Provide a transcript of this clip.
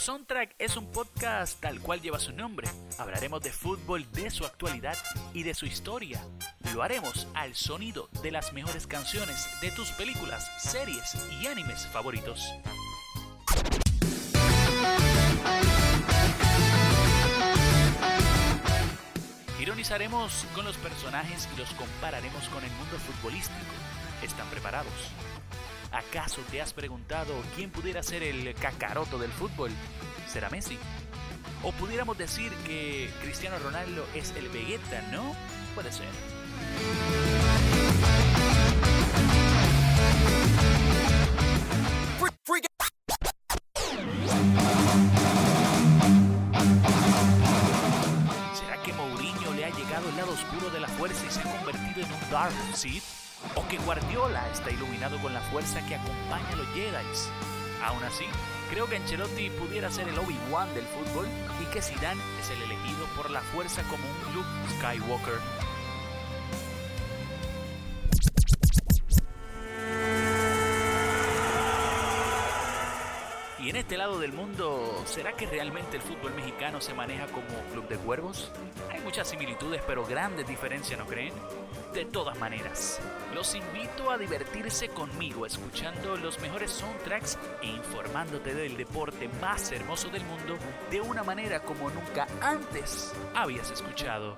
Soundtrack es un podcast tal cual lleva su nombre. Hablaremos de fútbol, de su actualidad y de su historia. Lo haremos al sonido de las mejores canciones de tus películas, series y animes favoritos. Ironizaremos con los personajes y los compararemos con el mundo futbolístico. ¿Están preparados? ¿Acaso te has preguntado quién pudiera ser el cacaroto del fútbol? ¿Será Messi? O pudiéramos decir que Cristiano Ronaldo es el Vegeta, ¿no? Puede ser. ¿Será que Mourinho le ha llegado el lado oscuro de la fuerza y se ha convertido en un Dark Sith? ¿O que Guardiola está iluminado con la fuerza que acompaña a los Jedi? Aún así, creo que Ancelotti pudiera ser el Obi-Wan del fútbol y que Zidane es el elegido por la fuerza como un Luke Skywalker. Y en este lado del mundo, ¿será que realmente el fútbol mexicano se maneja como club de cuervos? Muchas similitudes, pero grandes diferencias, ¿no creen? De todas maneras, los invito a divertirse conmigo escuchando los mejores soundtracks e informándote del deporte más hermoso del mundo de una manera como nunca antes habías escuchado.